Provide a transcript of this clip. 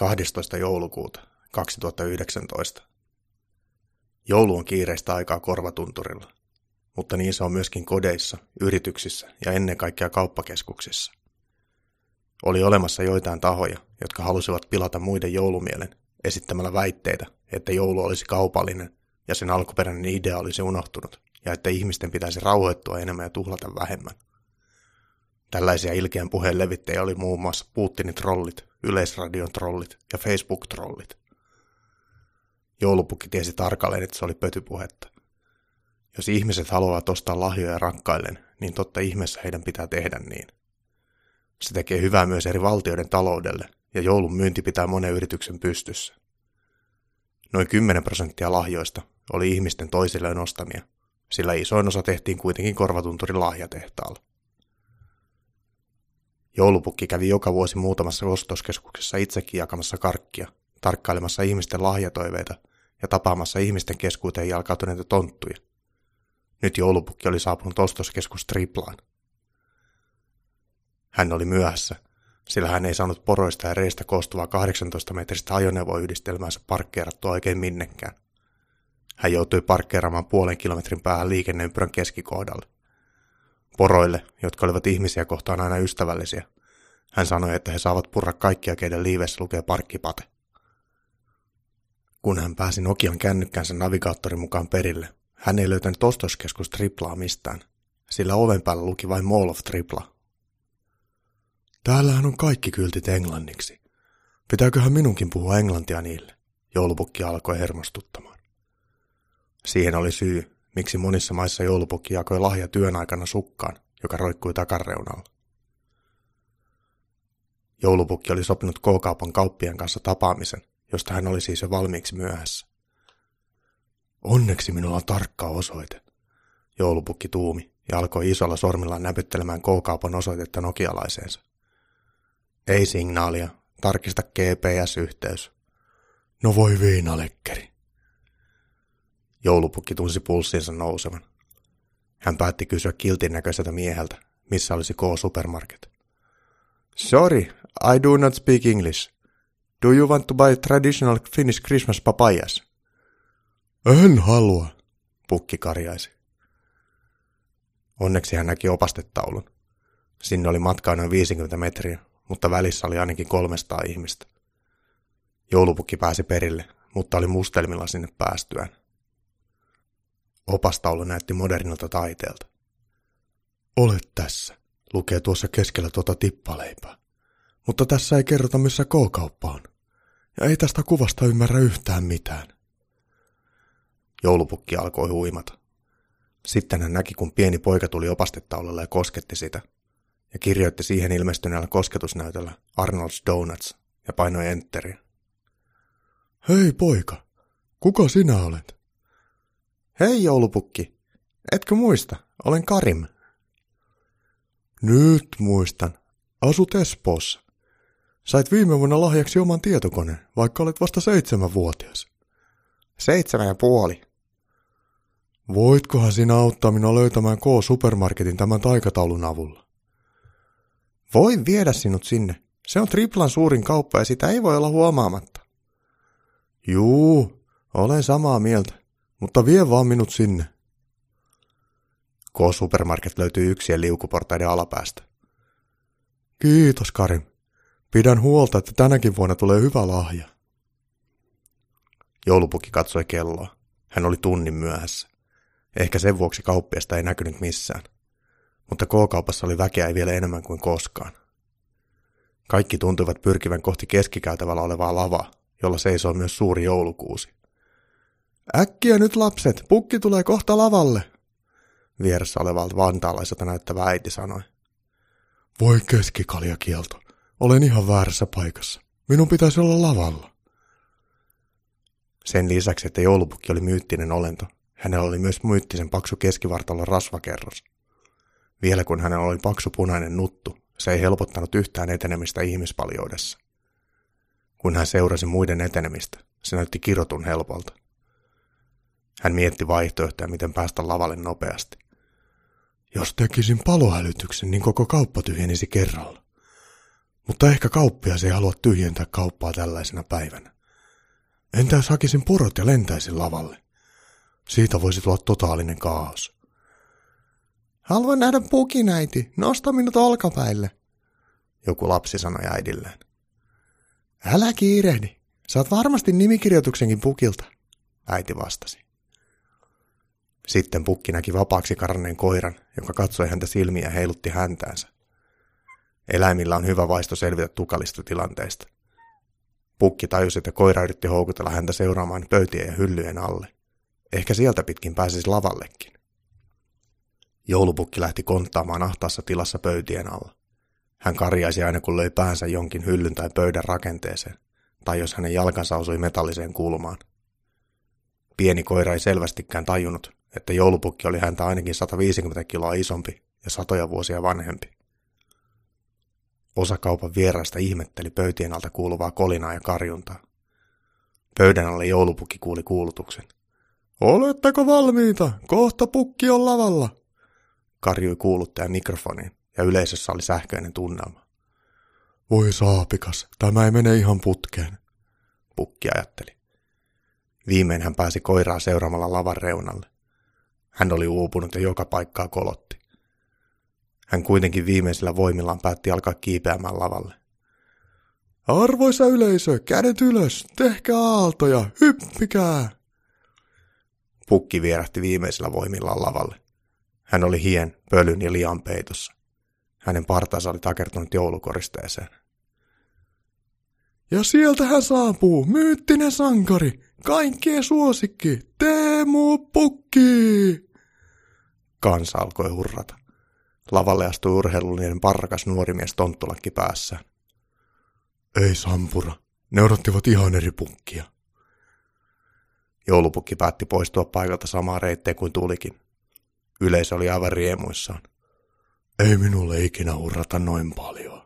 12. joulukuuta 2019. Joulu on kiireistä aikaa korvatunturilla, mutta niin se on myöskin kodeissa, yrityksissä ja ennen kaikkea kauppakeskuksissa. Oli olemassa joitain tahoja, jotka halusivat pilata muiden joulumielen esittämällä väitteitä, että joulu olisi kaupallinen ja sen alkuperäinen idea olisi unohtunut, ja että ihmisten pitäisi rauhoittua enemmän ja tuhlata vähemmän. Tällaisia ilkeän puheen levittäjiä oli muun muassa Putinin trollit, Yleisradion trollit ja Facebook-trollit. Joulupukki tiesi tarkalleen, että se oli pötypuhetta. Jos ihmiset haluavat ostaa lahjoja rakkailleen, niin totta ihmeessä heidän pitää tehdä niin. Se tekee hyvää myös eri valtioiden taloudelle, ja joulun myynti pitää monen yrityksen pystyssä. Noin 10 prosenttia lahjoista oli ihmisten toisilleen ostamia, sillä isoin osa tehtiin kuitenkin korvatunturin lahjatehtaalla. Joulupukki kävi joka vuosi muutamassa ostoskeskuksessa itsekin jakamassa karkkia, tarkkailemassa ihmisten lahjatoiveita ja tapaamassa ihmisten keskuuteen jalkautuneita tonttuja. Nyt joulupukki oli saapunut ostoskeskus Triplaan. Hän oli myöhässä, sillä hän ei saanut poroista ja reistä koostuvaa 18-metristä ajoneuvoyhdistelmäänsä parkkeerattua oikein minnekään. Hän joutui parkkeeraamaan puolen kilometrin päähän liikenneympyrän keskikohdalle. Poroille, jotka olivat ihmisiä kohtaan aina ystävällisiä, hän sanoi, että he saavat purra kaikkia, keiden liivessä lukee parkkipate. Kun hän pääsi Nokian kännykkänsä navigaattorin mukaan perille, hän ei löytänyt ostoskeskus triplaa mistään, sillä oven päällä luki vain Mall of Tripla. Täällähän on kaikki kyltit englanniksi. Pitääköhän minunkin puhua englantia niille? Joulupukki alkoi hermostuttamaan. Siihen oli syy, miksi monissa maissa joulupukki jakoi lahja työn aikana sukkaan, joka roikkui takareunalla. Joulupukki oli sopinut K-kaupan kauppien kanssa tapaamisen, josta hän oli siis jo valmiiksi myöhässä. Onneksi minulla on tarkka osoite. Joulupukki tuumi ja alkoi isolla sormillaan näpyttelemään K-kaupan osoitetta nokialaiseensa. Ei signaalia, tarkista GPS-yhteys. No voi viinalekkeri. Joulupukki tunsi pulssinsa nousevan. Hän päätti kysyä kiltin näköiseltä mieheltä, missä olisi K-supermarket. Sorry, I do not speak English. Do you want to buy traditional Finnish Christmas papayas? En halua, pukki karjaisi. Onneksi hän näki opastetaulun. Sinne oli matkaa noin 50 metriä, mutta välissä oli ainakin 300 ihmistä. Joulupukki pääsi perille, mutta oli mustelmilla sinne päästyään. Opastaulu näytti modernilta taiteelta. Olet tässä, lukee tuossa keskellä tuota tippaleipää. Mutta tässä ei kerrota, missä K-kauppa on. Ja ei tästä kuvasta ymmärrä yhtään mitään. Joulupukki alkoi huimata. Sitten hän näki, kun pieni poika tuli opastetaululle ja kosketti sitä, ja kirjoitti siihen ilmestyneellä kosketusnäytöllä Arnold's Donuts ja painoi enteriä. Hei poika, kuka sinä olet? Hei joulupukki, etkö muista? Olen Karim. Nyt muistan. Asut Espoossa. Sait viime vuonna lahjaksi oman tietokoneen, vaikka olet vasta seitsemänvuotias. Seitsemän ja puoli. Voitkohan sinä auttaa minua löytämään K-supermarketin tämän taikataulun avulla? Voin viedä sinut sinne. Se on triplan suurin kauppa ja sitä ei voi olla huomaamatta. Juu, olen samaa mieltä, mutta vie vaan minut sinne. K-supermarket löytyy yksien liukuportaiden alapäästä. Kiitos, Karim. Pidän huolta, että tänäkin vuonna tulee hyvä lahja. Joulupukki katsoi kelloa. Hän oli tunnin myöhässä. Ehkä sen vuoksi kauppiasta ei näkynyt missään. Mutta K-kaupassa oli väkeä ei vielä enemmän kuin koskaan. Kaikki tuntuivat pyrkivän kohti keskikäytävällä olevaa lavaa, jolla seisoo myös suuri joulukuusi. Äkkiä nyt lapset, pukki tulee kohta lavalle, vieressä olevalta vantaalaiselta näyttävä äiti sanoi. Voi keskikaljakielto, olen ihan väärässä paikassa. Minun pitäisi olla lavalla. Sen lisäksi, että joulupukki oli myyttinen olento, hänellä oli myös myyttisen paksu keskivartalon rasvakerros. Vielä kun hänellä oli paksu punainen nuttu, se ei helpottanut yhtään etenemistä ihmispaljoudessa. Kun hän seurasi muiden etenemistä, se näytti kirotun helpolta. Hän mietti vaihtoehtoja, miten päästä lavalle nopeasti. Jos tekisin palohälytyksen, niin koko kauppa tyhjenisi kerralla. Mutta ehkä kauppias ei halua tyhjentää kauppaa tällaisena päivänä. Entä jos hakisin porot ja lentäisin lavalle? Siitä voisi tulla totaalinen kaos. Haluan nähdä pukin, äiti. Nosta minut olkapäille. Joku lapsi sanoi äidilleen. Älä kiirehdi. Saat varmasti nimikirjoituksenkin pukilta, äiti vastasi. Sitten pukki näki vapaaksi karanneen koiran, joka katsoi häntä silmiä ja heilutti häntäänsä. Eläimillä on hyvä vaisto selvitä tukalista tilanteista. Pukki tajusi, että koira yritti houkutella häntä seuraamaan pöytien ja hyllyjen alle. Ehkä sieltä pitkin pääsisi lavallekin. Joulupukki lähti konttaamaan ahtaassa tilassa pöytien alla. Hän karjaisi aina kun löi päänsä jonkin hyllyn tai pöydän rakenteeseen, tai jos hänen jalkansa osui metalliseen kulmaan. Pieni koira ei selvästikään tajunnut, että joulupukki oli häntä ainakin 150 kiloa isompi ja satoja vuosia vanhempi. Osa kaupan vieraista ihmetteli pöytien alta kuuluvaa kolinaa ja karjuntaa. Pöydän alle joulupukki kuuli kuulutuksen. Oletteko valmiita? Kohta pukki on lavalla, karjui kuuluttaja mikrofoniin ja yleisössä oli sähköinen tunnelma. Voi saapikas, tämä ei mene ihan putkeen, pukki ajatteli. Viimein hän pääsi koiraa seuraamalla lavan reunalle. Hän oli uupunut ja joka paikkaa kolotti. Hän kuitenkin viimeisillä voimillaan päätti alkaa kiipeämään lavalle. Arvoisa yleisö, kädet ylös, tehkää aaltoja, hyppikää! Pukki vierähti viimeisillä voimillaan lavalle. Hän oli hien, pölyn ja lian peitossa. Hänen partansa oli takertunut joulukoristeeseen. Ja sieltä hän saapuu, myyttinen sankari, kaikkien suosikki, Teemu Pukki! Kansa alkoi hurrata. Lavalle astui urheilullinen parrakas nuori mies tonttulakki päässään. Ei Sampura, ne odottivat ihan eri pukkia. Joulupukki päätti poistua paikalta samaa reitteä kuin tulikin. Yleisö oli aivan riemuissaan. Ei minulle ikinä hurrata noin paljon.